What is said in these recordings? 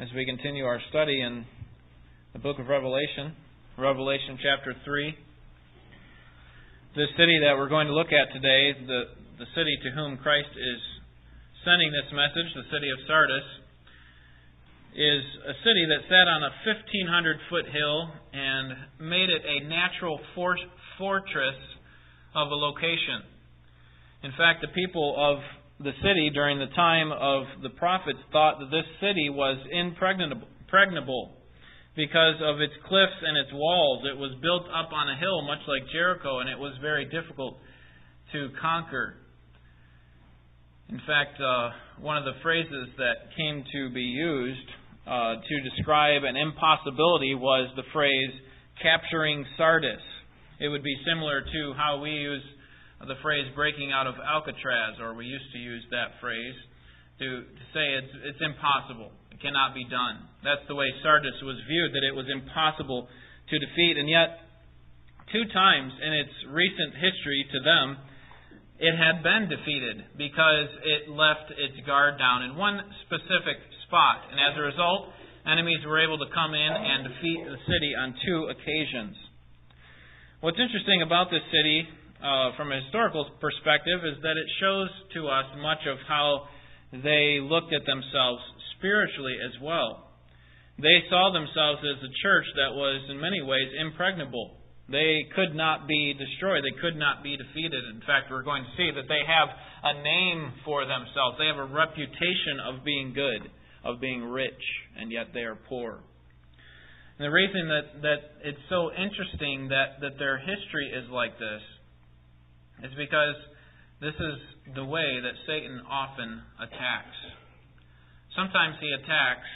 as we continue our study in the book of Revelation, Revelation chapter 3. This city that we're going to look at today, the, the city to whom Christ is sending this message, the city of Sardis, is a city that sat on a 1,500 foot hill and made it a natural for- fortress of a location. In fact, the people of the city during the time of the prophets thought that this city was impregnable because of its cliffs and its walls. It was built up on a hill, much like Jericho, and it was very difficult to conquer. In fact, uh, one of the phrases that came to be used uh, to describe an impossibility was the phrase capturing Sardis. It would be similar to how we use the phrase breaking out of Alcatraz, or we used to use that phrase to, to say it's, it's impossible. It cannot be done. That's the way Sardis was viewed, that it was impossible to defeat. And yet, two times in its recent history to them, it had been defeated because it left its guard down in one specific spot. And as a result, enemies were able to come in and defeat the city on two occasions. What's interesting about this city uh, from a historical perspective is that it shows to us much of how they looked at themselves spiritually as well. They saw themselves as a church that was, in many ways, impregnable. They could not be destroyed. They could not be defeated. In fact, we're going to see that they have a name for themselves. They have a reputation of being good, of being rich, and yet they are poor. And the reason that, that it's so interesting that, that their history is like this is because this is the way that Satan often attacks. Sometimes he attacks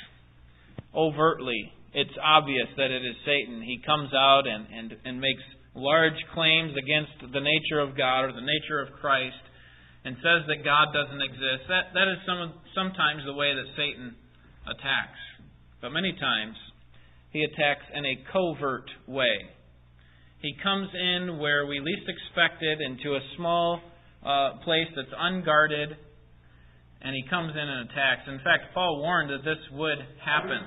overtly. It's obvious that it is Satan. He comes out and, and, and makes large claims against the nature of God or the nature of Christ and says that God doesn't exist. That, that is some, sometimes the way that Satan attacks. But many times, he attacks in a covert way. He comes in where we least expect it, into a small uh, place that's unguarded, and he comes in and attacks. In fact, Paul warned that this would happen.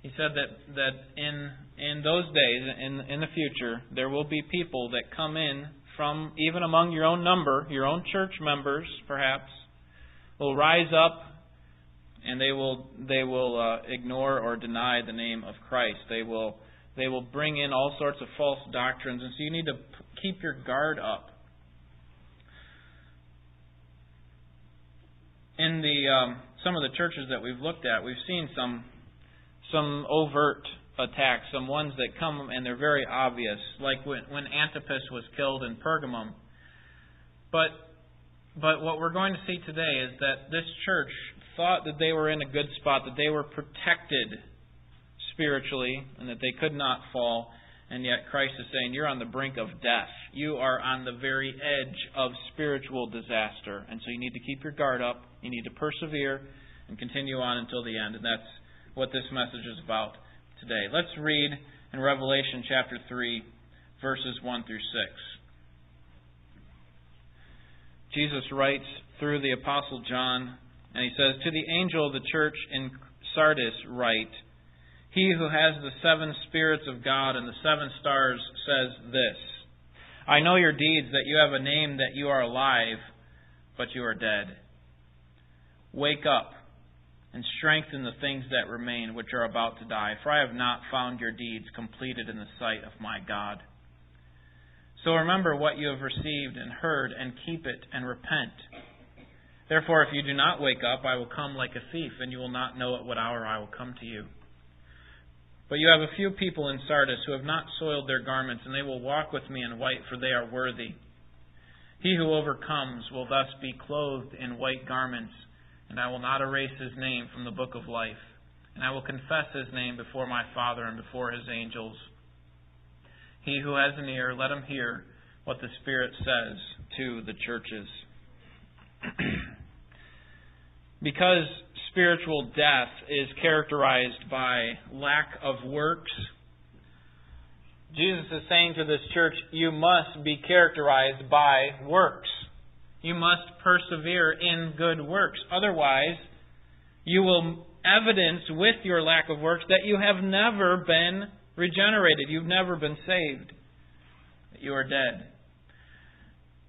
He said that, that in, in those days, in, in the future, there will be people that come in from even among your own number, your own church members, perhaps, will rise up and they will they will uh, ignore or deny the name of Christ. They will they will bring in all sorts of false doctrines, and so you need to keep your guard up. In the um, some of the churches that we've looked at, we've seen some some overt attacks, some ones that come and they're very obvious, like when, when Antipas was killed in Pergamum. But but what we're going to see today is that this church thought that they were in a good spot, that they were protected spiritually and that they could not fall. And yet Christ is saying, You're on the brink of death. You are on the very edge of spiritual disaster. And so you need to keep your guard up. You need to persevere and continue on until the end. And that's what this message is about today. Let's read in Revelation chapter 3, verses 1 through 6. Jesus writes through the Apostle John, and he says, To the angel of the church in Sardis, write, he who has the seven spirits of God and the seven stars says this I know your deeds, that you have a name, that you are alive, but you are dead. Wake up and strengthen the things that remain, which are about to die, for I have not found your deeds completed in the sight of my God. So remember what you have received and heard, and keep it, and repent. Therefore, if you do not wake up, I will come like a thief, and you will not know at what hour I will come to you. But you have a few people in Sardis who have not soiled their garments, and they will walk with me in white, for they are worthy. He who overcomes will thus be clothed in white garments, and I will not erase his name from the book of life. And I will confess his name before my Father and before his angels. He who has an ear, let him hear what the Spirit says to the churches. because spiritual death is characterized by lack of works. Jesus is saying to this church, you must be characterized by works. You must persevere in good works. Otherwise, you will evidence with your lack of works that you have never been regenerated. You've never been saved. That you are dead.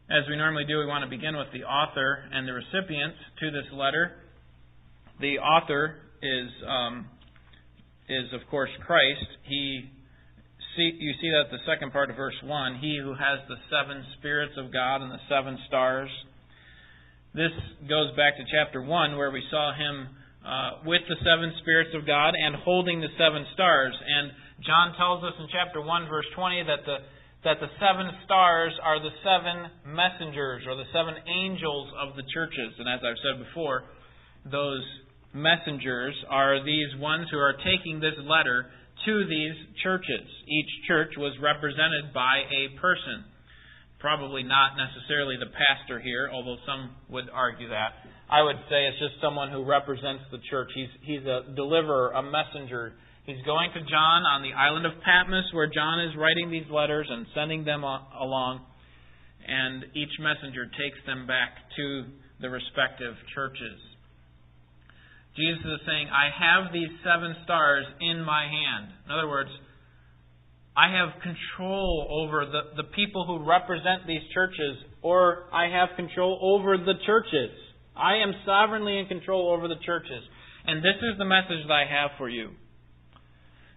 As we normally do, we want to begin with the author and the recipients to this letter. The author is um, is of course Christ. He see you see that the second part of verse one. He who has the seven spirits of God and the seven stars. This goes back to chapter one where we saw him uh, with the seven spirits of God and holding the seven stars. And John tells us in chapter 1, verse 20, that the, that the seven stars are the seven messengers or the seven angels of the churches. And as I've said before, those messengers are these ones who are taking this letter to these churches. Each church was represented by a person. Probably not necessarily the pastor here, although some would argue that. I would say it's just someone who represents the church. He's, he's a deliverer, a messenger. He's going to John on the island of Patmos where John is writing these letters and sending them along. And each messenger takes them back to the respective churches. Jesus is saying, I have these seven stars in my hand. In other words, I have control over the, the people who represent these churches, or I have control over the churches. I am sovereignly in control over the churches. And this is the message that I have for you.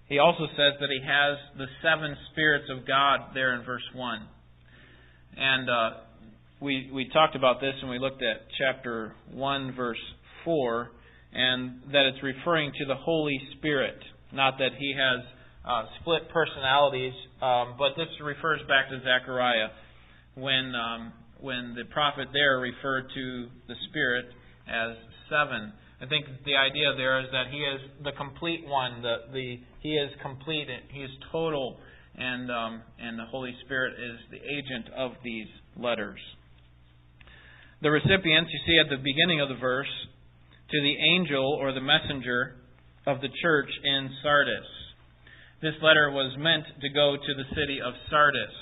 He also says that he has the seven spirits of God there in verse 1. And uh, we, we talked about this when we looked at chapter 1, verse 4, and that it's referring to the Holy Spirit, not that he has uh, split personalities, um, but this refers back to Zechariah when um, when the prophet there referred to the Spirit as seven. I think the idea there is that he is the complete one. The, the he is complete. He is total, and um, and the Holy Spirit is the agent of these letters. The recipients you see at the beginning of the verse to the angel or the messenger of the church in Sardis. This letter was meant to go to the city of Sardis.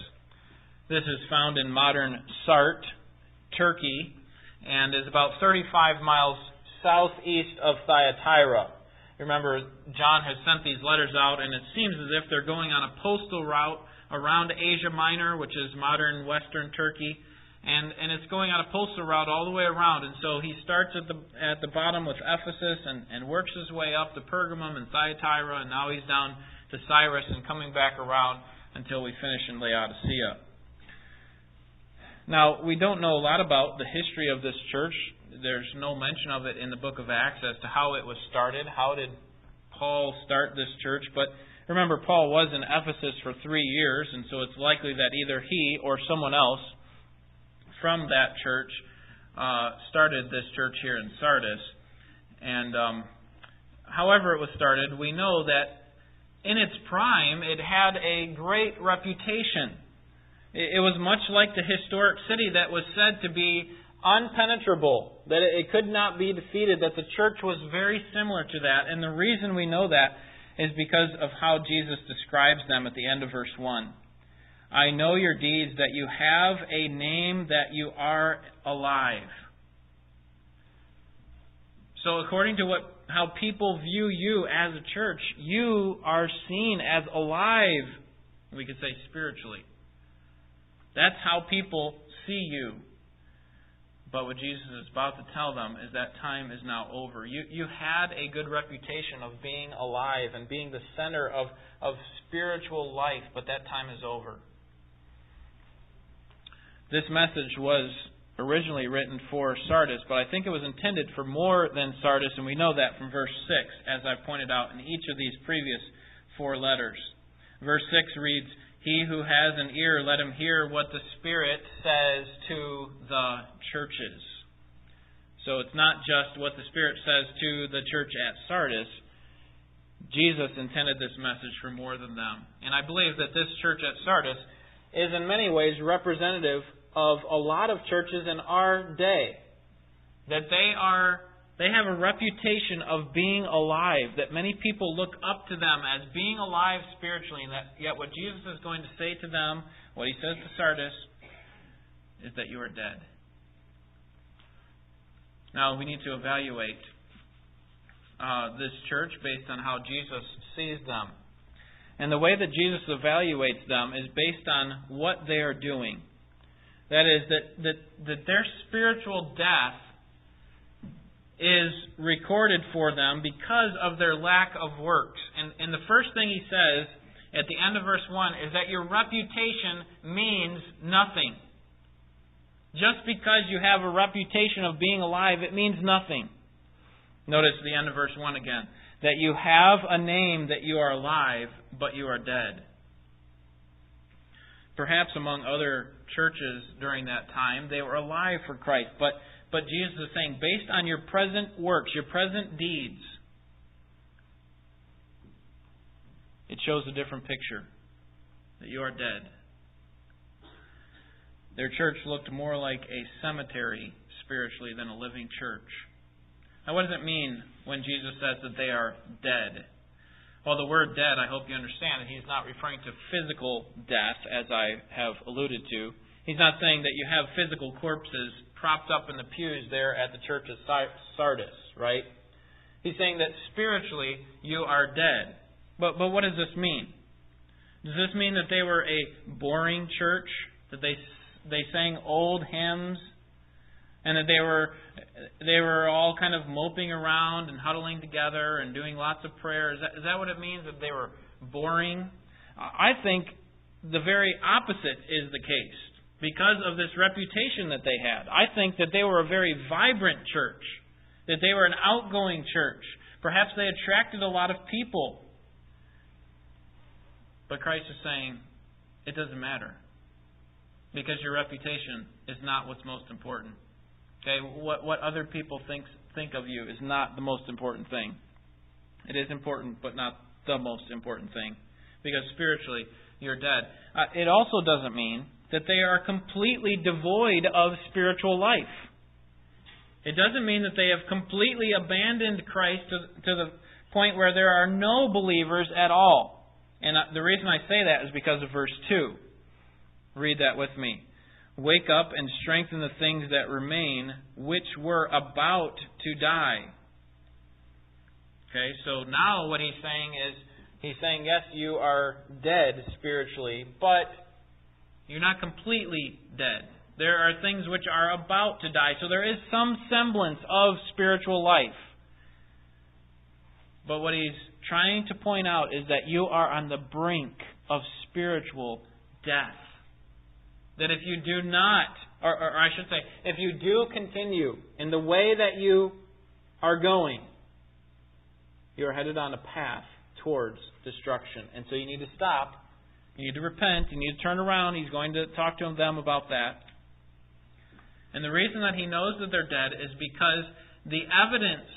This is found in modern Sart, Turkey, and is about 35 miles southeast of Thyatira. Remember, John has sent these letters out, and it seems as if they're going on a postal route around Asia Minor, which is modern western Turkey, and and it's going on a postal route all the way around. And so he starts at the at the bottom with Ephesus and and works his way up to Pergamum and Thyatira, and now he's down to Sardis and coming back around until we finish in Laodicea. Now, we don't know a lot about the history of this church. There's no mention of it in the book of Acts as to how it was started. How did Paul start this church? But remember, Paul was in Ephesus for three years, and so it's likely that either he or someone else from that church uh, started this church here in Sardis. And um, however it was started, we know that in its prime, it had a great reputation. It was much like the historic city that was said to be unpenetrable, that it could not be defeated, that the church was very similar to that. And the reason we know that is because of how Jesus describes them at the end of verse 1. I know your deeds, that you have a name, that you are alive. So, according to what how people view you as a church, you are seen as alive, we could say spiritually. That's how people see you. But what Jesus is about to tell them is that time is now over. You, you had a good reputation of being alive and being the center of, of spiritual life, but that time is over. This message was originally written for Sardis, but I think it was intended for more than Sardis, and we know that from verse 6, as I've pointed out in each of these previous four letters. Verse 6 reads, he who has an ear, let him hear what the Spirit says to the churches. So it's not just what the Spirit says to the church at Sardis. Jesus intended this message for more than them. And I believe that this church at Sardis is in many ways representative of a lot of churches in our day. That they are they have a reputation of being alive, that many people look up to them as being alive spiritually, and that yet what Jesus is going to say to them, what he says to Sardis, is that you are dead. Now we need to evaluate uh, this church based on how Jesus sees them. And the way that Jesus evaluates them is based on what they are doing. That is, that, that, that their spiritual death is recorded for them because of their lack of works. And, and the first thing he says at the end of verse 1 is that your reputation means nothing. Just because you have a reputation of being alive, it means nothing. Notice the end of verse 1 again. That you have a name that you are alive, but you are dead. Perhaps among other churches during that time, they were alive for Christ. But, but Jesus is saying, based on your present works, your present deeds, it shows a different picture that you are dead. Their church looked more like a cemetery spiritually than a living church. Now, what does it mean when Jesus says that they are dead? Well, the word dead, I hope you understand that he's not referring to physical death, as I have alluded to. He's not saying that you have physical corpses propped up in the pews there at the church of Sardis, right? He's saying that spiritually you are dead. But, but what does this mean? Does this mean that they were a boring church? That they, they sang old hymns and that they were they were all kind of moping around and huddling together and doing lots of prayer. Is that, is that what it means that they were boring? I think the very opposite is the case because of this reputation that they had. I think that they were a very vibrant church, that they were an outgoing church. Perhaps they attracted a lot of people. But Christ is saying, it doesn't matter because your reputation is not what's most important. Okay, what what other people think think of you is not the most important thing. It is important, but not the most important thing, because spiritually you're dead. Uh, it also doesn't mean that they are completely devoid of spiritual life. It doesn't mean that they have completely abandoned Christ to, to the point where there are no believers at all. And uh, the reason I say that is because of verse 2. Read that with me. Wake up and strengthen the things that remain, which were about to die. Okay, so now what he's saying is, he's saying, yes, you are dead spiritually, but you're not completely dead. There are things which are about to die. So there is some semblance of spiritual life. But what he's trying to point out is that you are on the brink of spiritual death that if you do not, or, or, I should say, if you do continue in the way that you are going, you are headed on a path towards destruction. And so you need to stop. You need to repent. You need to turn around. He's going to talk to them about that. And the reason that he knows that they're dead is because the evidence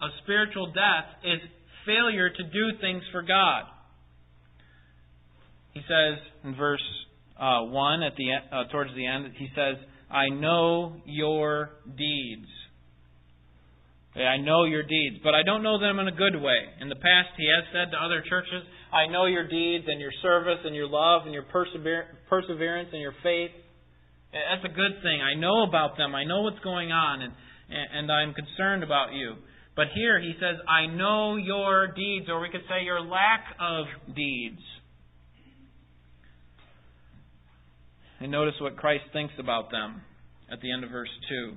of spiritual death is failure to do things for God. He says in verse uh, 1 at the uh, towards the end, he says, "I know your deeds." I know your deeds, but I don't know them in a good way. In the past, he has said to other churches, "I know your deeds and your service and your love and your persever- perseverance and your faith." That's a good thing. I know about them. I know what's going on, and and I'm concerned about you. But here he says, "I know your deeds," or we could say your lack of deeds. And notice what Christ thinks about them at the end of verse 2.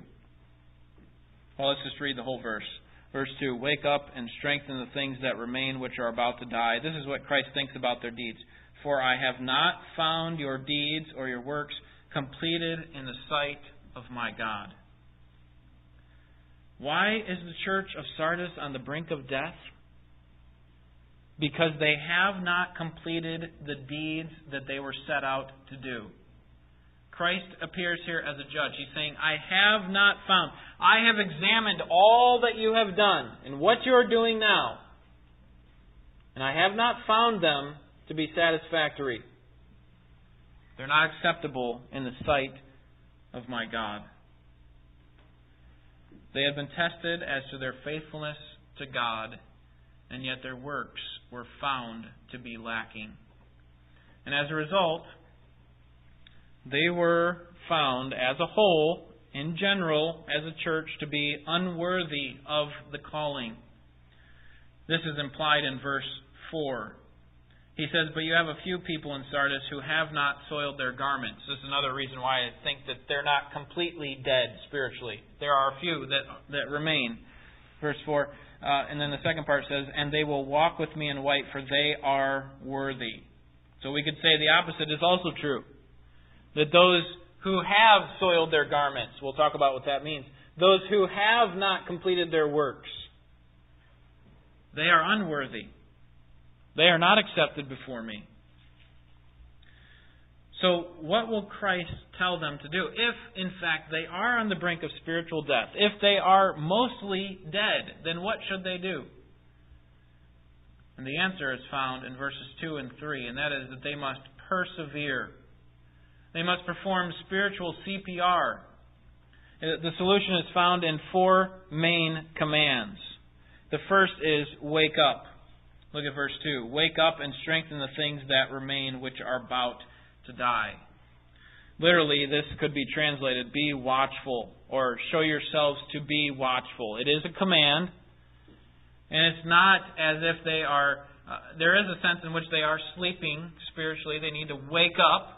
Well, let's just read the whole verse. Verse 2 Wake up and strengthen the things that remain which are about to die. This is what Christ thinks about their deeds. For I have not found your deeds or your works completed in the sight of my God. Why is the church of Sardis on the brink of death? Because they have not completed the deeds that they were set out to do. Christ appears here as a judge. He's saying, I have not found. I have examined all that you have done and what you are doing now, and I have not found them to be satisfactory. They're not acceptable in the sight of my God. They have been tested as to their faithfulness to God, and yet their works were found to be lacking. And as a result, they were found as a whole, in general, as a church, to be unworthy of the calling. This is implied in verse 4. He says, But you have a few people in Sardis who have not soiled their garments. This is another reason why I think that they're not completely dead spiritually. There are a few that, that remain. Verse 4. Uh, and then the second part says, And they will walk with me in white, for they are worthy. So we could say the opposite is also true. That those who have soiled their garments, we'll talk about what that means, those who have not completed their works, they are unworthy. They are not accepted before me. So, what will Christ tell them to do? If, in fact, they are on the brink of spiritual death, if they are mostly dead, then what should they do? And the answer is found in verses 2 and 3, and that is that they must persevere. They must perform spiritual CPR. The solution is found in four main commands. The first is wake up. Look at verse 2. Wake up and strengthen the things that remain which are about to die. Literally, this could be translated be watchful or show yourselves to be watchful. It is a command, and it's not as if they are, uh, there is a sense in which they are sleeping spiritually. They need to wake up.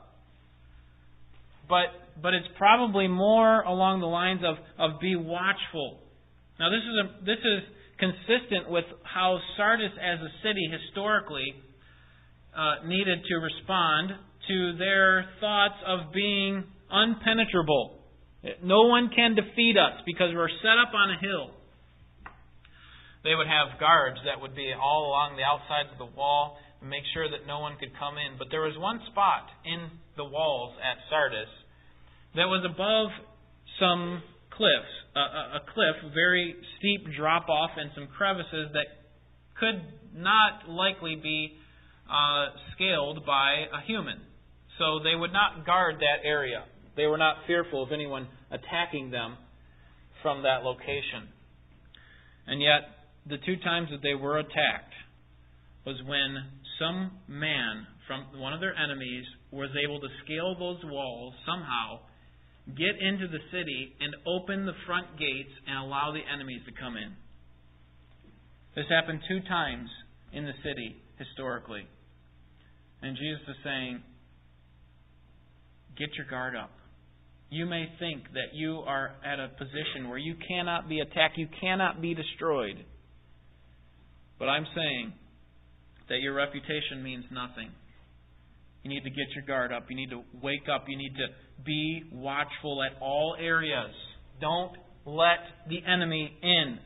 But, but it's probably more along the lines of, of be watchful. Now, this is, a, this is consistent with how Sardis as a city historically uh, needed to respond to their thoughts of being unpenetrable. No one can defeat us because we're set up on a hill. They would have guards that would be all along the outside of the wall make sure that no one could come in. But there was one spot in the walls at Sardis that was above some cliffs, a, a cliff, very steep drop off, and some crevices that could not likely be uh, scaled by a human. So they would not guard that area. They were not fearful of anyone attacking them from that location. And yet, the two times that they were attacked was when some man from one of their enemies was able to scale those walls somehow, get into the city, and open the front gates and allow the enemies to come in. This happened two times in the city historically. And Jesus is saying, Get your guard up. You may think that you are at a position where you cannot be attacked, you cannot be destroyed. But I'm saying that your reputation means nothing. You need to get your guard up. You need to wake up. You need to be watchful at all areas. Don't let the enemy in.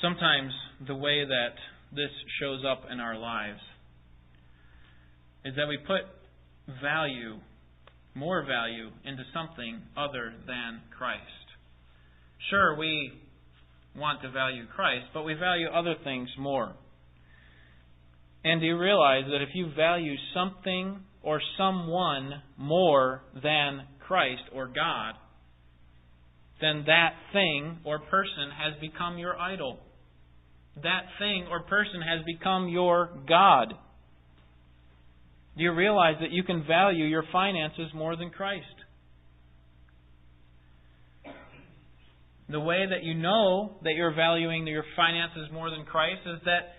Sometimes the way that this shows up in our lives is that we put value, more value, into something other than Christ. Sure, we want to value Christ, but we value other things more. And do you realize that if you value something or someone more than Christ or God, then that thing or person has become your idol. That thing or person has become your God. Do you realize that you can value your finances more than Christ? The way that you know that you're valuing your finances more than Christ is that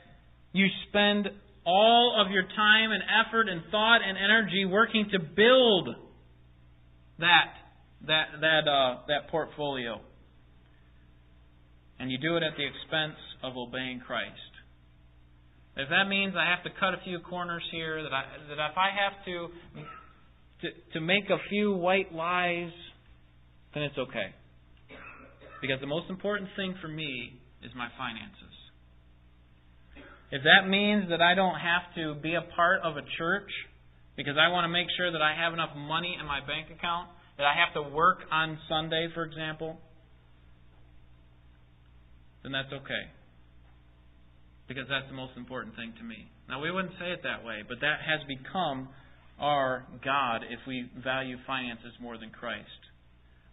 you spend all of your time and effort and thought and energy working to build that that that uh, that portfolio, and you do it at the expense of obeying Christ. If that means I have to cut a few corners here, that I that if I have to to, to make a few white lies, then it's okay. Because the most important thing for me is my finances. If that means that I don't have to be a part of a church because I want to make sure that I have enough money in my bank account, that I have to work on Sunday, for example, then that's okay because that's the most important thing to me. Now, we wouldn't say it that way, but that has become our God if we value finances more than Christ.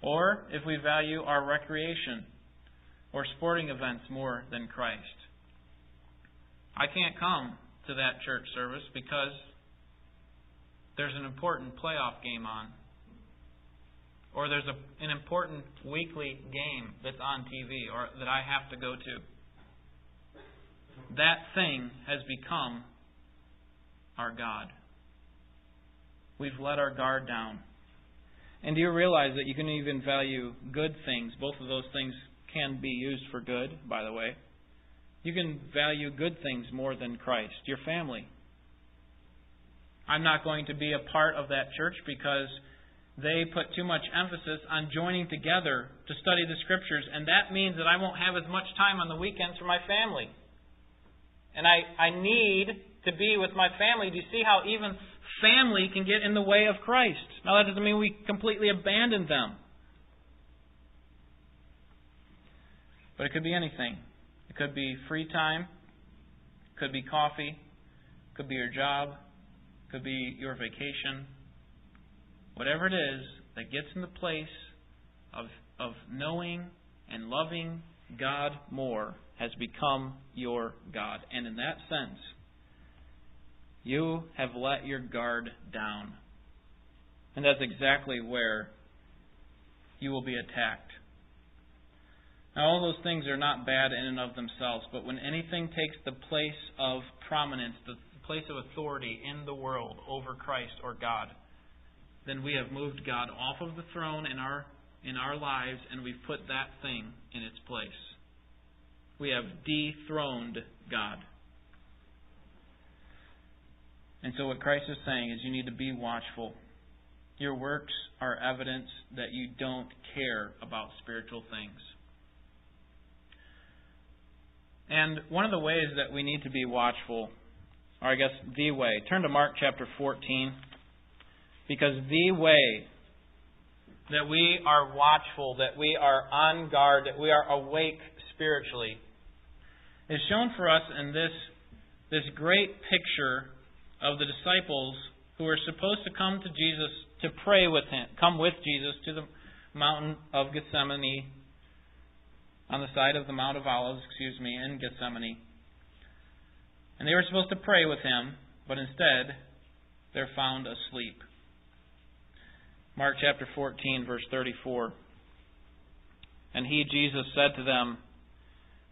Or if we value our recreation or sporting events more than Christ. I can't come to that church service because there's an important playoff game on. Or there's a, an important weekly game that's on TV or that I have to go to. that thing has become our God. We've let our guard down. And do you realize that you can even value good things? Both of those things can be used for good, by the way. You can value good things more than Christ, your family. I'm not going to be a part of that church because they put too much emphasis on joining together to study the Scriptures, and that means that I won't have as much time on the weekends for my family. And I, I need to be with my family. Do you see how even family can get in the way of Christ? Now, that doesn't mean we completely abandon them. But it could be anything. It could be free time, it could be coffee, it could be your job, it could be your vacation. Whatever it is that gets in the place of, of knowing and loving God more has become your God. And in that sense, you have let your guard down. And that's exactly where you will be attacked. Now, all those things are not bad in and of themselves, but when anything takes the place of prominence, the place of authority in the world over Christ or God, then we have moved God off of the throne in our in our lives and we've put that thing in its place. We have dethroned God. And so what Christ is saying is you need to be watchful. Your works are evidence that you don't care about spiritual things. And one of the ways that we need to be watchful, or I guess the way, turn to Mark chapter 14, because the way that we are watchful, that we are on guard, that we are awake spiritually, is shown for us in this, this great picture of the disciples who were supposed to come to Jesus to pray with him, come with Jesus to the mountain of Gethsemane on the side of the Mount of Olives, excuse me, in Gethsemane. And they were supposed to pray with him, but instead they're found asleep. Mark chapter 14, verse 34. And he, Jesus, said to them,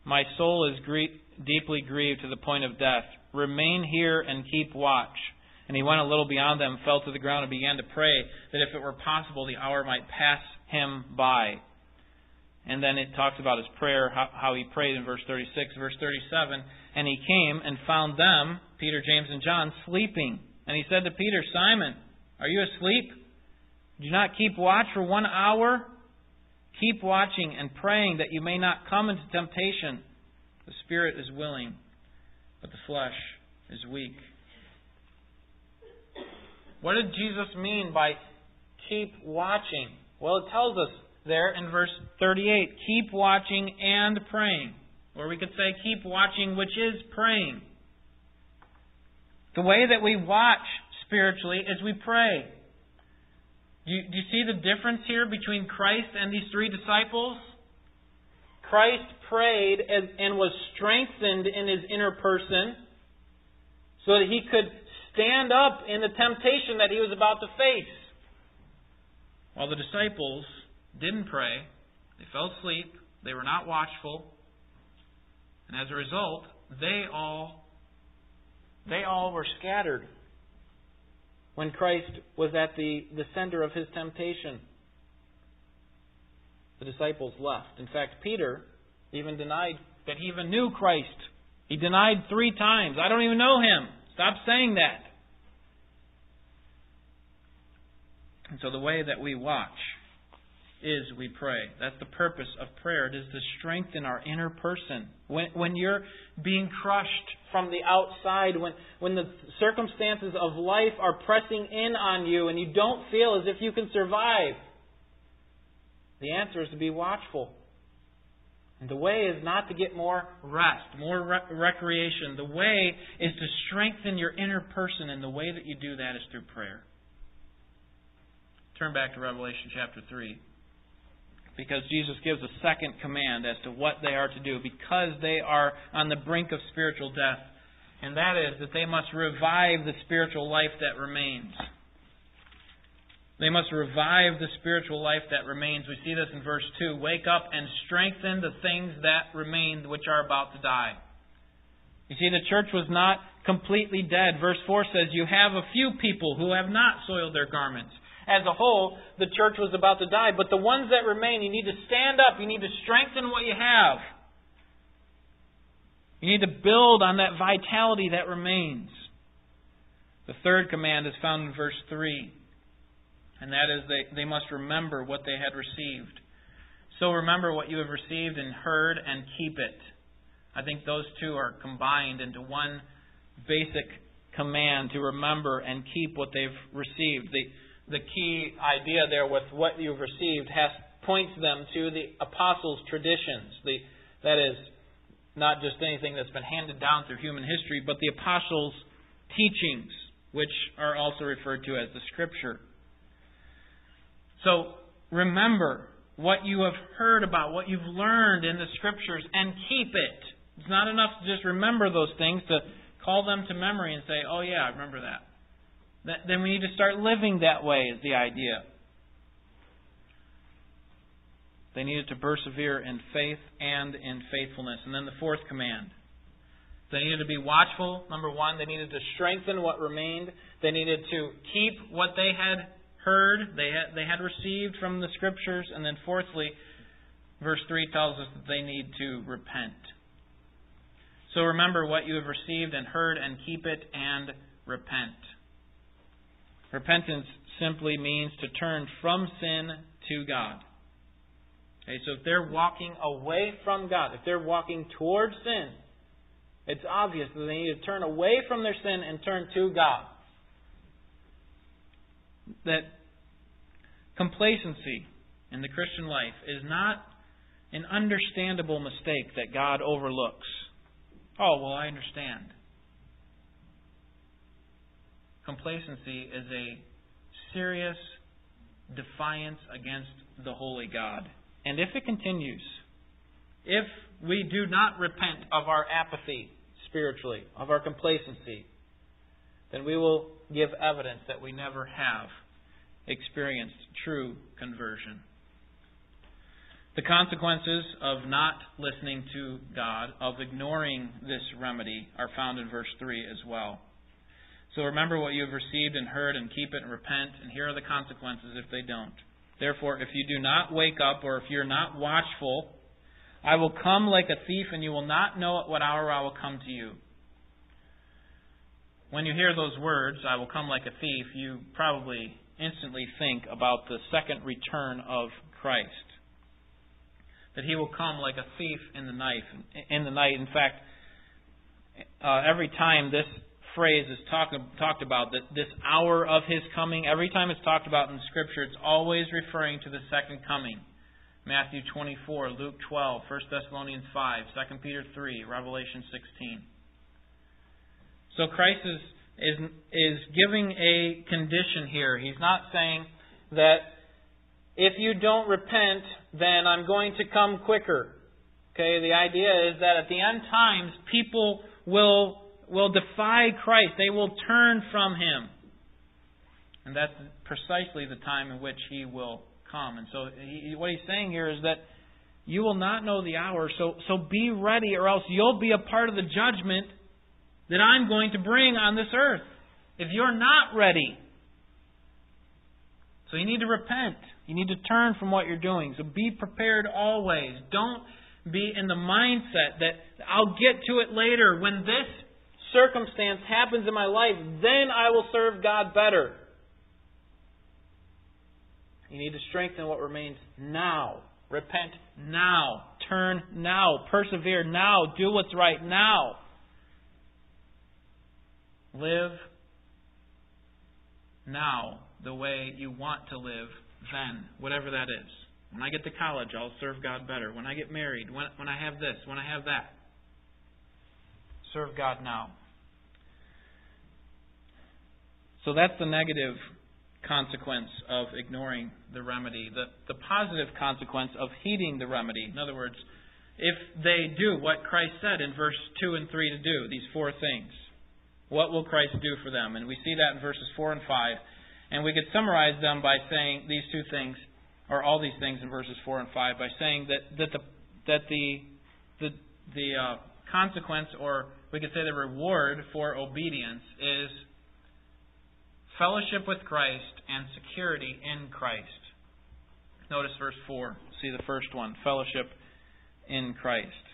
My soul is deeply grieved to the point of death. Remain here and keep watch. And he went a little beyond them, fell to the ground, and began to pray that if it were possible, the hour might pass him by. And then it talks about his prayer, how, he prayed in verse 36, verse 37. And he came and found them, Peter, James, and John, sleeping. And he said to Peter, Simon, are you asleep? Do not keep watch for one hour? Keep watching and praying that you may not come into temptation. The spirit is willing, but the flesh is weak. What did Jesus mean by keep watching? Well, it tells us there in verse 38. Keep watching and praying. Or we could say, keep watching, which is praying. The way that we watch spiritually is we pray. Do you, do you see the difference here between Christ and these three disciples? Christ prayed and, and was strengthened in his inner person so that he could stand up in the temptation that he was about to face. While the disciples didn't pray, they fell asleep, they were not watchful, and as a result, they all they all were scattered when Christ was at the, the center of his temptation. The disciples left. In fact, Peter even denied that he even knew Christ. He denied three times. I don't even know him. Stop saying that. And so the way that we watch is we pray. That's the purpose of prayer. It is to strengthen our inner person. When, when you're being crushed from the outside, when, when the circumstances of life are pressing in on you and you don't feel as if you can survive, the answer is to be watchful. And the way is not to get more rest, more re- recreation. The way is to strengthen your inner person, and the way that you do that is through prayer. Turn back to Revelation chapter 3 because Jesus gives a second command as to what they are to do because they are on the brink of spiritual death. And that is that they must revive the spiritual life that remains. They must revive the spiritual life that remains. We see this in verse 2. Wake up and strengthen the things that remain which are about to die. You see, the church was not completely dead. Verse 4 says, You have a few people who have not soiled their garments. As a whole, the church was about to die, but the ones that remain, you need to stand up. You need to strengthen what you have. You need to build on that vitality that remains. The third command is found in verse 3, and that is they, they must remember what they had received. So remember what you have received and heard and keep it. I think those two are combined into one basic command to remember and keep what they've received. The, the key idea there with what you've received has points them to the apostles' traditions. The, that is, not just anything that's been handed down through human history, but the apostles' teachings, which are also referred to as the Scripture. So remember what you have heard about, what you've learned in the Scriptures, and keep it. It's not enough to just remember those things, to call them to memory and say, oh, yeah, I remember that. then we need to start living that way, is the idea. They needed to persevere in faith and in faithfulness. And then the fourth command. They needed to be watchful, number one. They needed to strengthen what remained. They needed to keep what they had heard, they had, they had received from the Scriptures. And then fourthly, verse 3 tells us that they need to repent. So remember what you have received and heard and keep it and repent. Repentance simply means to turn from sin to God. Okay, so if they're walking away from God, if they're walking towards sin, it's obvious that they need to turn away from their sin and turn to God. That complacency in the Christian life is not an understandable mistake that God overlooks. Oh, well, I understand. Complacency is a serious defiance against the holy God. And if it continues, if we do not repent of our apathy spiritually, of our complacency, then we will give evidence that we never have experienced true conversion. The consequences of not listening to God, of ignoring this remedy, are found in verse 3 as well. So remember what you have received and heard, and keep it and repent, and here are the consequences if they don't. Therefore, if you do not wake up, or if you're not watchful, I will come like a thief, and you will not know at what hour I will come to you. When you hear those words, I will come like a thief, you probably instantly think about the second return of Christ. That he will come like a thief in the night. In the night, in fact, uh, every time this phrase is talk, talked about, that this hour of his coming, every time it's talked about in Scripture, it's always referring to the second coming. Matthew 24, Luke 12, 1 Thessalonians 5, 2 Peter 3, Revelation 16. So Christ is, is, is giving a condition here. He's not saying that if you don't repent, then I'm going to come quicker. Okay, the idea is that at the end times, people will will defy Christ. They will turn from him. And that's precisely the time in which he will come. And so he, what he's saying here is that you will not know the hour, so, so be ready, or else you'll be a part of the judgment that I'm going to bring on this earth. If you're not ready. So you need to repent. You need to turn from what you're doing. So be prepared always. Don't be in the mindset that I'll get to it later when this circumstance happens in my life, then I will serve God better. You need to strengthen what remains now. Repent now. Turn now. Persevere now. Do what's right now. Live now the way you want to live then, whatever that is. When I get to college, I'll serve God better. When I get married, when, when I have this, when I have that. Serve God now. So that's the negative consequence of ignoring the remedy. The, the positive consequence of heeding the remedy. In other words, if they do what Christ said in verse 2 and 3 to do, these four things, what will Christ do for them? And we see that in verses 4 and 5. And we could summarize them by saying these two things, or all these things in verses 4 and 5, by saying that, that the, that the, the, the uh, consequence, or we could say the reward for obedience, is fellowship with Christ and security in Christ. Notice verse 4. See the first one fellowship in Christ.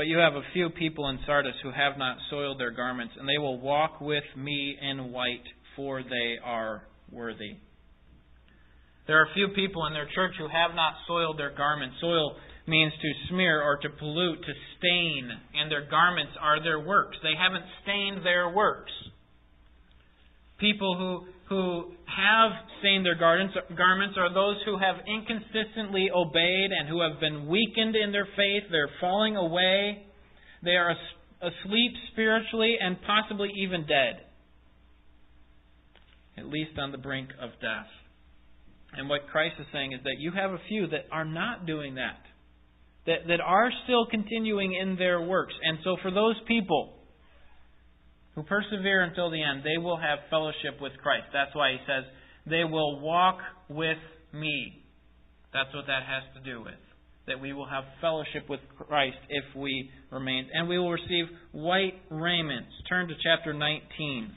But you have a few people in Sardis who have not soiled their garments, and they will walk with me in white, for they are worthy. There are few people in their church who have not soiled their garments. Soil means to smear or to pollute, to stain, and their garments are their works. They haven't stained their works. People who, who have stained their garments, are those who have inconsistently obeyed and who have been weakened in their faith. They're falling away. They are asleep spiritually and possibly even dead, at least on the brink of death. And what Christ is saying is that you have a few that are not doing that, that, that are still continuing in their works. And so for those people, who persevere until the end, they will have fellowship with Christ. That's why he says, they will walk with me. That's what that has to do with. That we will have fellowship with Christ if we remain. And we will receive white raiments. Turn to chapter 19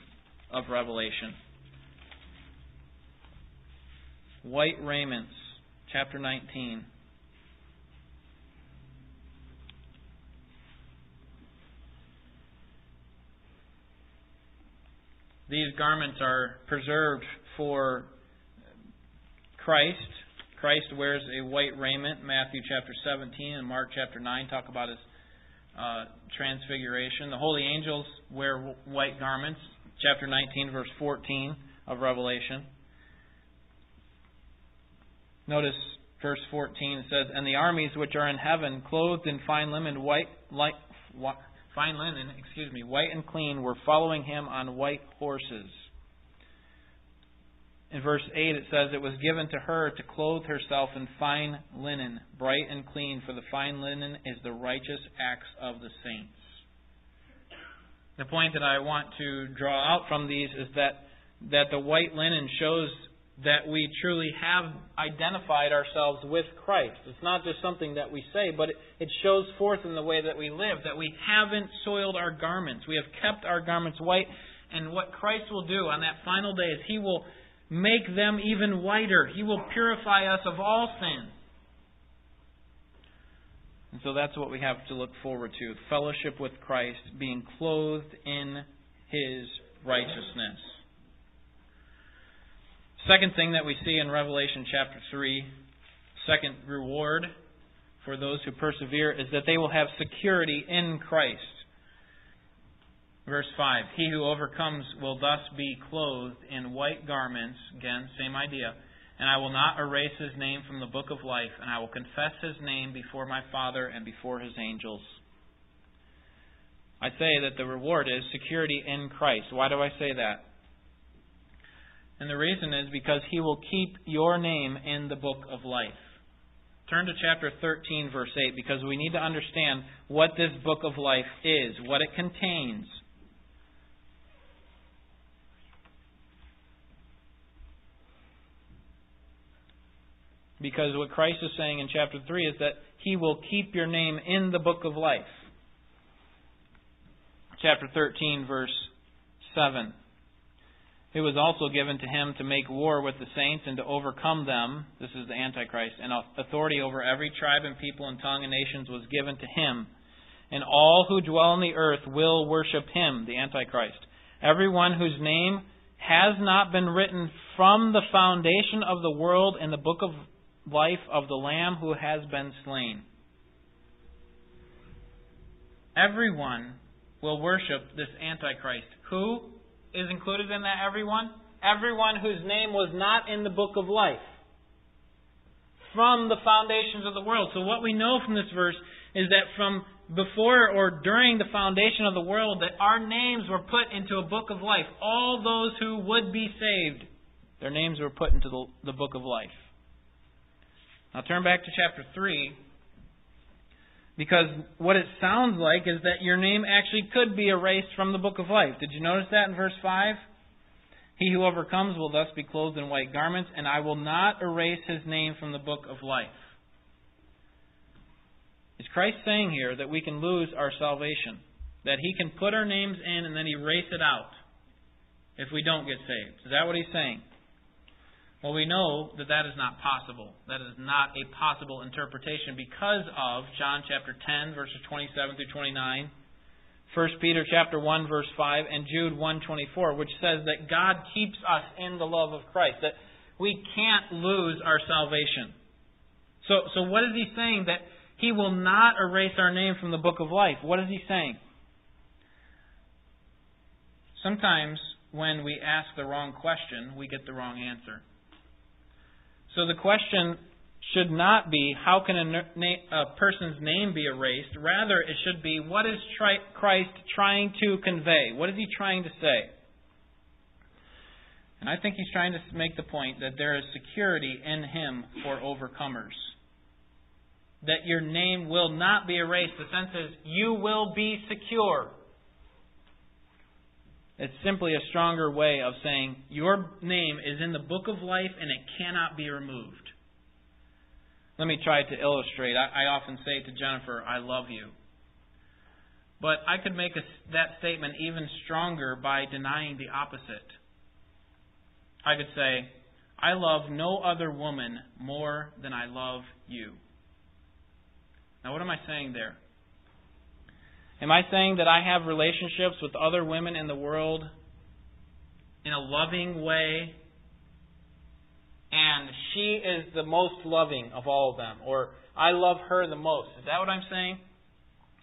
of Revelation. White raiments, chapter 19. These garments are preserved for Christ. Christ wears a white raiment. Matthew chapter 17 and Mark chapter 9 talk about his uh, transfiguration. The holy angels wear white garments. Chapter 19, verse 14 of Revelation. Notice verse 14 says, And the armies which are in heaven, clothed in fine linen, white, light, fine linen, excuse me, white and clean, were following him on white horses. In verse 8 it says, It was given to her to clothe herself in fine linen, bright and clean, for the fine linen is the righteous acts of the saints. The point that I want to draw out from these is that, that the white linen shows that we truly have identified ourselves with Christ. It's not just something that we say, but it shows forth in the way that we live that we haven't soiled our garments. We have kept our garments white. And what Christ will do on that final day is He will make them even whiter. He will purify us of all sin. And so that's what we have to look forward to fellowship with Christ, being clothed in His righteousness. Second thing that we see in Revelation chapter 3, second reward for those who persevere, is that they will have security in Christ. Verse 5 He who overcomes will thus be clothed in white garments. Again, same idea. And I will not erase his name from the book of life, and I will confess his name before my Father and before his angels. I say that the reward is security in Christ. Why do I say that? And the reason is because he will keep your name in the book of life. Turn to chapter 13, verse 8, because we need to understand what this book of life is, what it contains. Because what Christ is saying in chapter 3 is that he will keep your name in the book of life. Chapter 13, verse 7. It was also given to him to make war with the saints and to overcome them. This is the Antichrist. And authority over every tribe and people and tongue and nations was given to him. And all who dwell on the earth will worship him, the Antichrist. Everyone whose name has not been written from the foundation of the world in the book of life of the Lamb who has been slain. Everyone will worship this Antichrist. Who? Is included in that everyone? Everyone whose name was not in the book of life. From the foundations of the world. So what we know from this verse is that from before or during the foundation of the world that our names were put into a book of life. All those who would be saved, their names were put into the, the book of life. Now turn back to chapter 3 because what it sounds like is that your name actually could be erased from the book of life. Did you notice that in verse 5? He who overcomes will thus be clothed in white garments, and I will not erase his name from the book of life. Is Christ saying here that we can lose our salvation? That He can put our names in and then erase it out if we don't get saved? Is that what He's saying? Well, we know that that is not possible. That is not a possible interpretation because of John chapter 10, verses 27 through 29, 1 Peter chapter 1, verse 5, and Jude 1.24, which says that God keeps us in the love of Christ, that we can't lose our salvation. So, so what is he saying? That he will not erase our name from the book of life. What is he saying? Sometimes when we ask the wrong question, we get the wrong answer. So the question should not be how can a, a, person's name be erased. Rather, it should be what is tri- Christ trying to convey? What is he trying to say? And I think he's trying to make the point that there is security in him for overcomers. That your name will not be erased. The sense is you will be secure. It's simply a stronger way of saying your name is in the book of life and it cannot be removed. Let me try to illustrate. I, I often say to Jennifer, I love you. But I could make a, that statement even stronger by denying the opposite. I could say, I love no other woman more than I love you. Now, what am I saying there? Am I saying that I have relationships with other women in the world in a loving way and she is the most loving of all of them or I love her the most? Is that what I'm saying?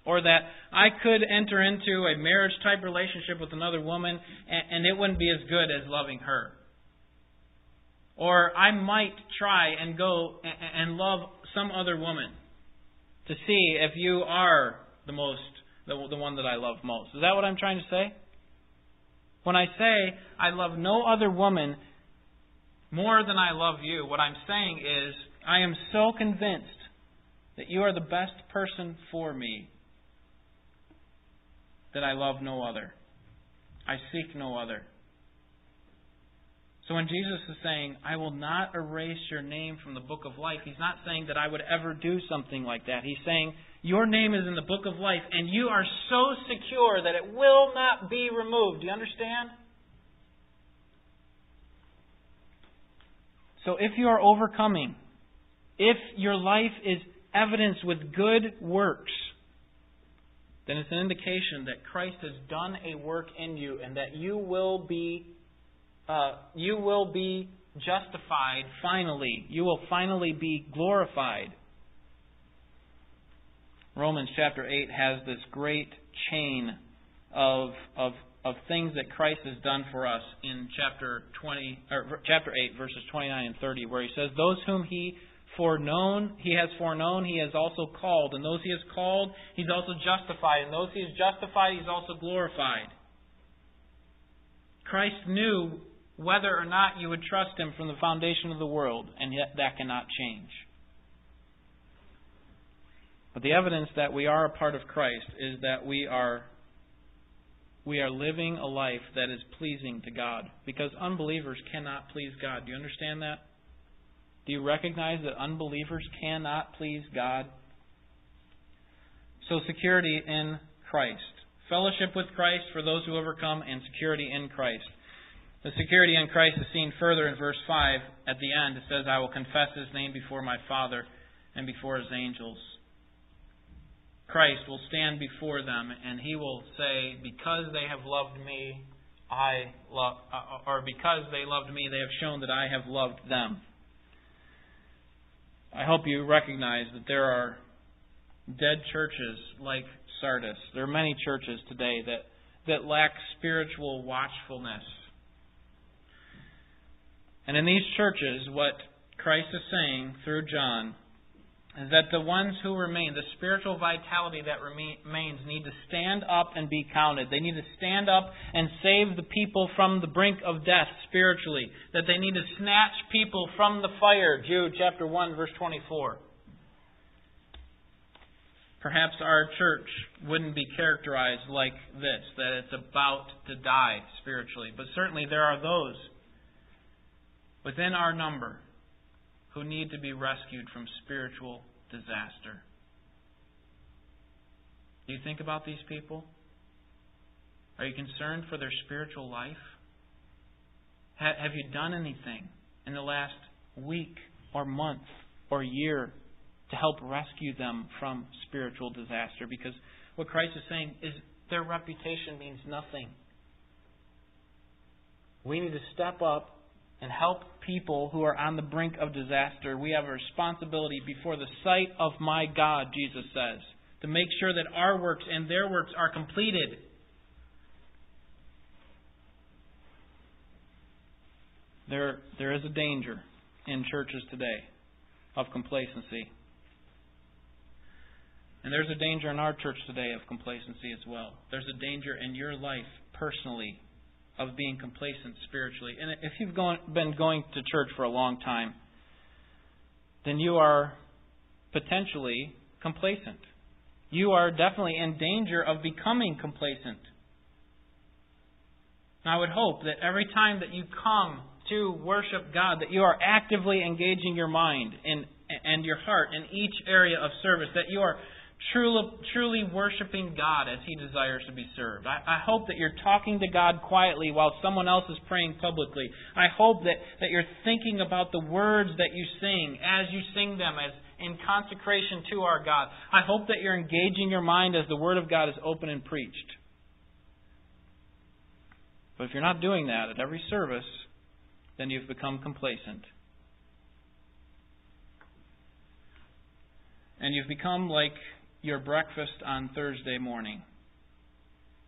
Or that I could enter into a marriage type relationship with another woman and it wouldn't be as good as loving her. Or I might try and go and love some other woman to see if you are the most the, the one that I love most. Is that what I'm trying to say? When I say I love no other woman more than I love you, what I'm saying is I am so convinced that you are the best person for me that I love no other. I seek no other. So when Jesus is saying, I will not erase your name from the book of life, he's not saying that I would ever do something like that. He's saying, Your name is in the book of life, and you are so secure that it will not be removed. Do you understand? So if you are overcoming, if your life is evidenced with good works, then it's an indication that Christ has done a work in you and that you will be uh, you will be justified finally. You will finally be glorified. Romans chapter 8 has this great chain of, of, of things that Christ has done for us in chapter 20 or chapter 8 verses 29 and 30 where he says those whom he foreknown he has foreknown he has also called and those he has called he's also justified and those he has justified he's also glorified Christ knew whether or not you would trust Him from the foundation of the world, and yet that cannot change. But the evidence that we are a part of Christ is that we are we are living a life that is pleasing to God because unbelievers cannot please God. Do you understand that? Do you recognize that unbelievers cannot please God? So security in Christ, fellowship with Christ for those who overcome and security in Christ. The security in Christ is seen further in verse 5 at the end. It says, I will confess his name before my Father and before his angels. Christ will stand before them and he will say, Because they have loved me, I love, uh, or because they loved me, they have shown that I have loved them. I hope you recognize that there are dead churches like Sardis. There are many churches today that, that lack spiritual watchfulness and in these churches, what Christ is saying through John is that the ones who remain, the spiritual vitality that remains, need to stand up and be counted. They need to stand up and save the people from the brink of death spiritually. That they need to snatch people from the fire. Jude chapter 1, verse 24. Perhaps our church wouldn't be characterized like this, that it's about to die spiritually. But certainly there are those within our number who need to be rescued from spiritual disaster. Do you think about these people? Are you concerned for their spiritual life? Have you done anything in the last week or month or year to help rescue them from spiritual disaster? Because what Christ is saying is their reputation means nothing. We need to step up and help people who are on the brink of disaster. We have a responsibility before the sight of my God, Jesus says, to make sure that our works and their works are completed. There, there is a danger in churches today of complacency. And there's a danger in our church today of complacency as well. There's a danger in your life personally of being complacent spiritually. And if you've gone, been going to church for a long time, then you are potentially complacent. You are definitely in danger of becoming complacent. And I would hope that every time that you come to worship God, that you are actively engaging your mind in, and your heart in each area of service, that you are truly, truly worshiping God as He desires to be served. I, I hope that you're talking to God quietly while someone else is praying publicly. I hope that, that you're thinking about the words that you sing as you sing them as in consecration to our God. I hope that you're engaging your mind as the Word of God is open and preached. But if you're not doing that at every service, then you've become complacent. And you've become like your breakfast on Thursday morning.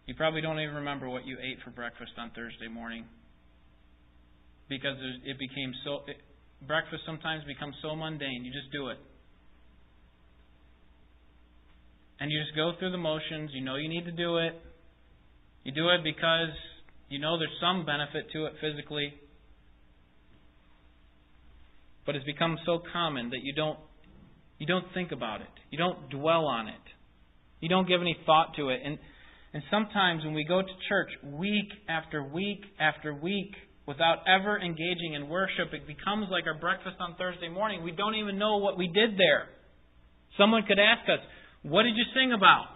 You probably don't even remember what you ate for breakfast on Thursday morning because it became so. It, breakfast sometimes becomes so mundane. You just do it. And you just go through the motions. You know you need to do it. You do it because you know there's some benefit to it physically. But it's become so common that you don't you don't think about it. You don't dwell on it. You don't give any thought to it. And, and sometimes when we go to church week after week after week without ever engaging in worship, it becomes like our breakfast on Thursday morning. We don't even know what we did there. Someone could ask us, What did you sing about?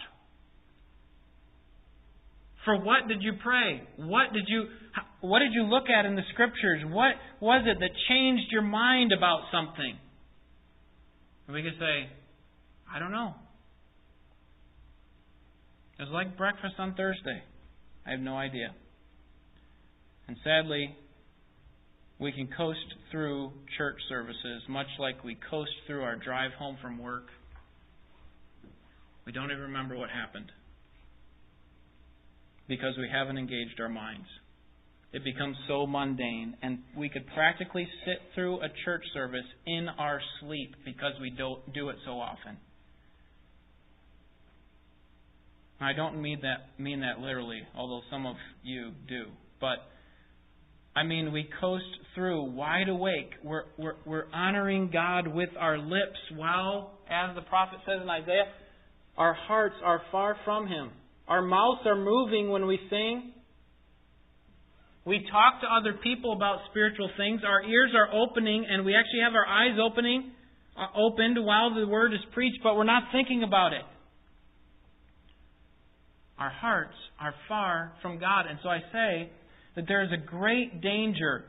For what did you pray? What did you what did you look at in the scriptures? What was it that changed your mind about something? And we could say, I don't know. It was like breakfast on Thursday. I have no idea. And sadly, we can coast through church services much like we coast through our drive home from work. We don't even remember what happened because we haven't engaged our minds it becomes so mundane. And we could practically sit through a church service in our sleep because we don't do it so often. I don't mean that mean that literally, although some of you do. But I mean we coast through wide awake. We're we're, we're honoring God with our lips while, as the prophet says in Isaiah, our hearts are far from Him. Our mouths are moving when we sing, we talk to other people about spiritual things. Our ears are opening, and we actually have our eyes opening, uh, opened while the word is preached, but we're not thinking about it. Our hearts are far from God. And so I say that there is a great danger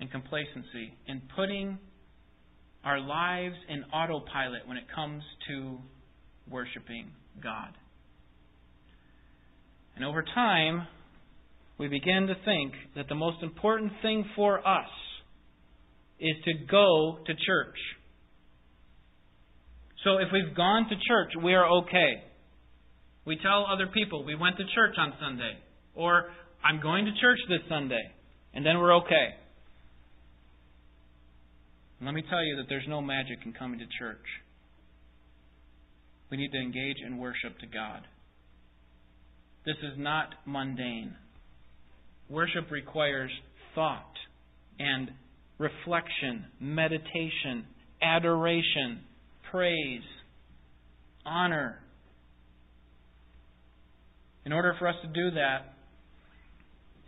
in complacency, in putting our lives in autopilot when it comes to worshiping God. And over time, we begin to think that the most important thing for us is to go to church. So if we've gone to church, we are okay. We tell other people we went to church on Sunday, or I'm going to church this Sunday, and then we're okay. let me tell you that there's no magic in coming to church. We need to engage in worship to God. This is not mundane. Worship requires thought and reflection, meditation, adoration, praise, honor. In order for us to do that,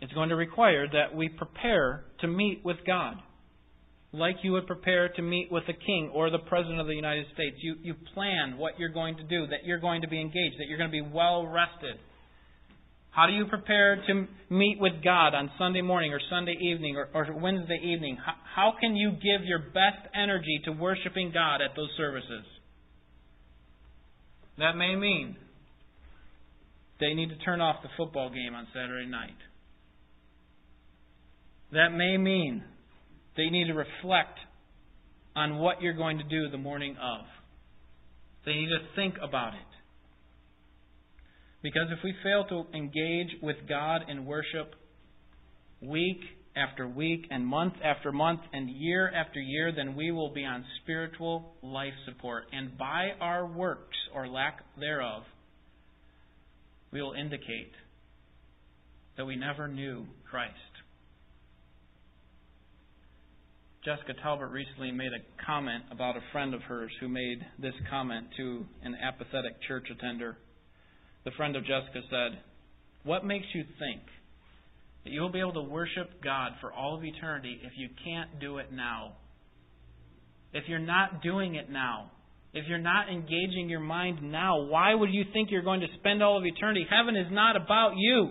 it's going to require that we prepare to meet with God. like you would prepare to meet with the king or the president of the United States. You, you plan what you're going to do, that you're going to be engaged, that you're going to be well rested. How do you prepare to meet with God on Sunday morning or Sunday evening or, or Wednesday evening? How, how can you give your best energy to worshiping God at those services? That may mean they need to turn off the football game on Saturday night. That may mean they need to reflect on what you're going to do the morning of. They need to think about it. Because if we fail to engage with God in worship week after week and month after month and year after year, then we will be on spiritual life support. And by our works or lack thereof, we will indicate that we never knew Christ. Jessica Talbert recently made a comment about a friend of hers who made this comment to an apathetic church attender. The friend of Jessica said, What makes you think that you will be able to worship God for all of eternity if you can't do it now? If you're not doing it now, if you're not engaging your mind now, why would you think you're going to spend all of eternity? Heaven is not about you.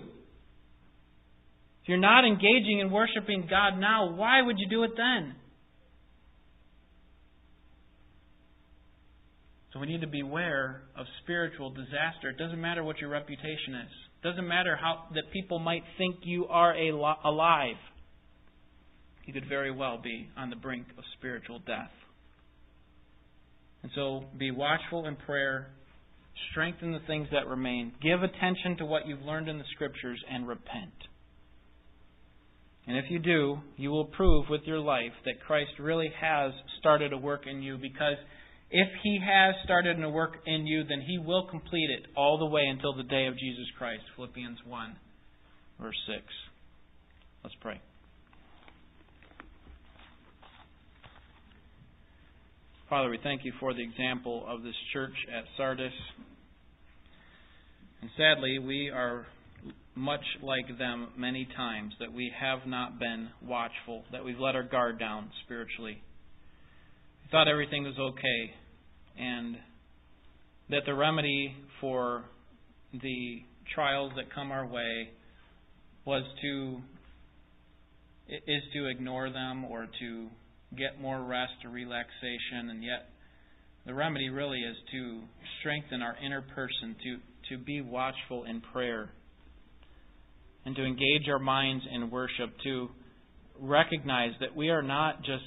If you're not engaging in worshiping God now, why would you do it then? So we need to beware of spiritual disaster. It doesn't matter what your reputation is. It doesn't matter how that people might think you are alive. You could very well be on the brink of spiritual death. And so be watchful in prayer. Strengthen the things that remain. Give attention to what you've learned in the Scriptures and repent. And if you do, you will prove with your life that Christ really has started a work in you because if he has started a work in you, then he will complete it all the way until the day of Jesus Christ. Philippians 1, verse 6. Let's pray. Father, we thank you for the example of this church at Sardis. And sadly, we are much like them many times, that we have not been watchful, that we've let our guard down spiritually. We thought everything was okay, and that the remedy for the trials that come our way was to is to ignore them or to get more rest or relaxation and yet the remedy really is to strengthen our inner person to to be watchful in prayer and to engage our minds in worship to recognize that we are not just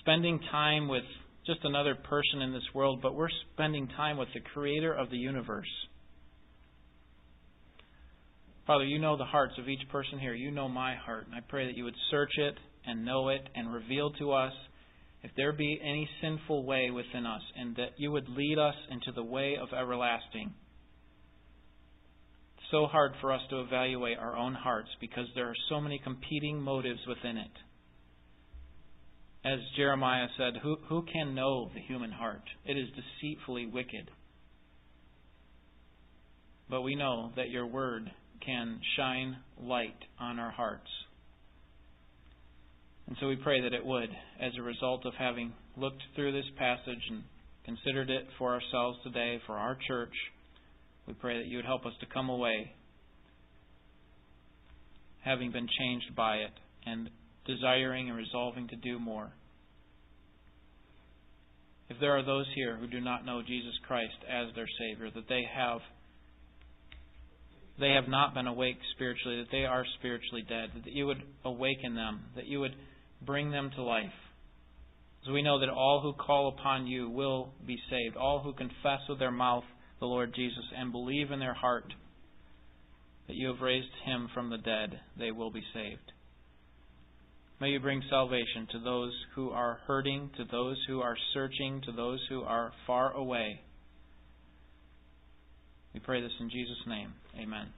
spending time with just another person in this world, but we're spending time with the creator of the universe. Father, you know the hearts of each person here. You know my heart. And I pray that you would search it and know it and reveal to us if there be any sinful way within us, and that you would lead us into the way of everlasting. It's so hard for us to evaluate our own hearts because there are so many competing motives within it. As Jeremiah said, who, who can know the human heart? It is deceitfully wicked. But we know that your word can shine light on our hearts. And so we pray that it would, as a result of having looked through this passage and considered it for ourselves today, for our church, we pray that you would help us to come away having been changed by it and desiring and resolving to do more. If there are those here who do not know Jesus Christ as their Savior, that they have they have not been awake spiritually, that they are spiritually dead, that you would awaken them, that you would bring them to life. As we know that all who call upon you will be saved, all who confess with their mouth the Lord Jesus and believe in their heart that you have raised him from the dead, they will be saved. May you bring salvation to those who are hurting, to those who are searching, to those who are far away. We pray this in Jesus' name. Amen.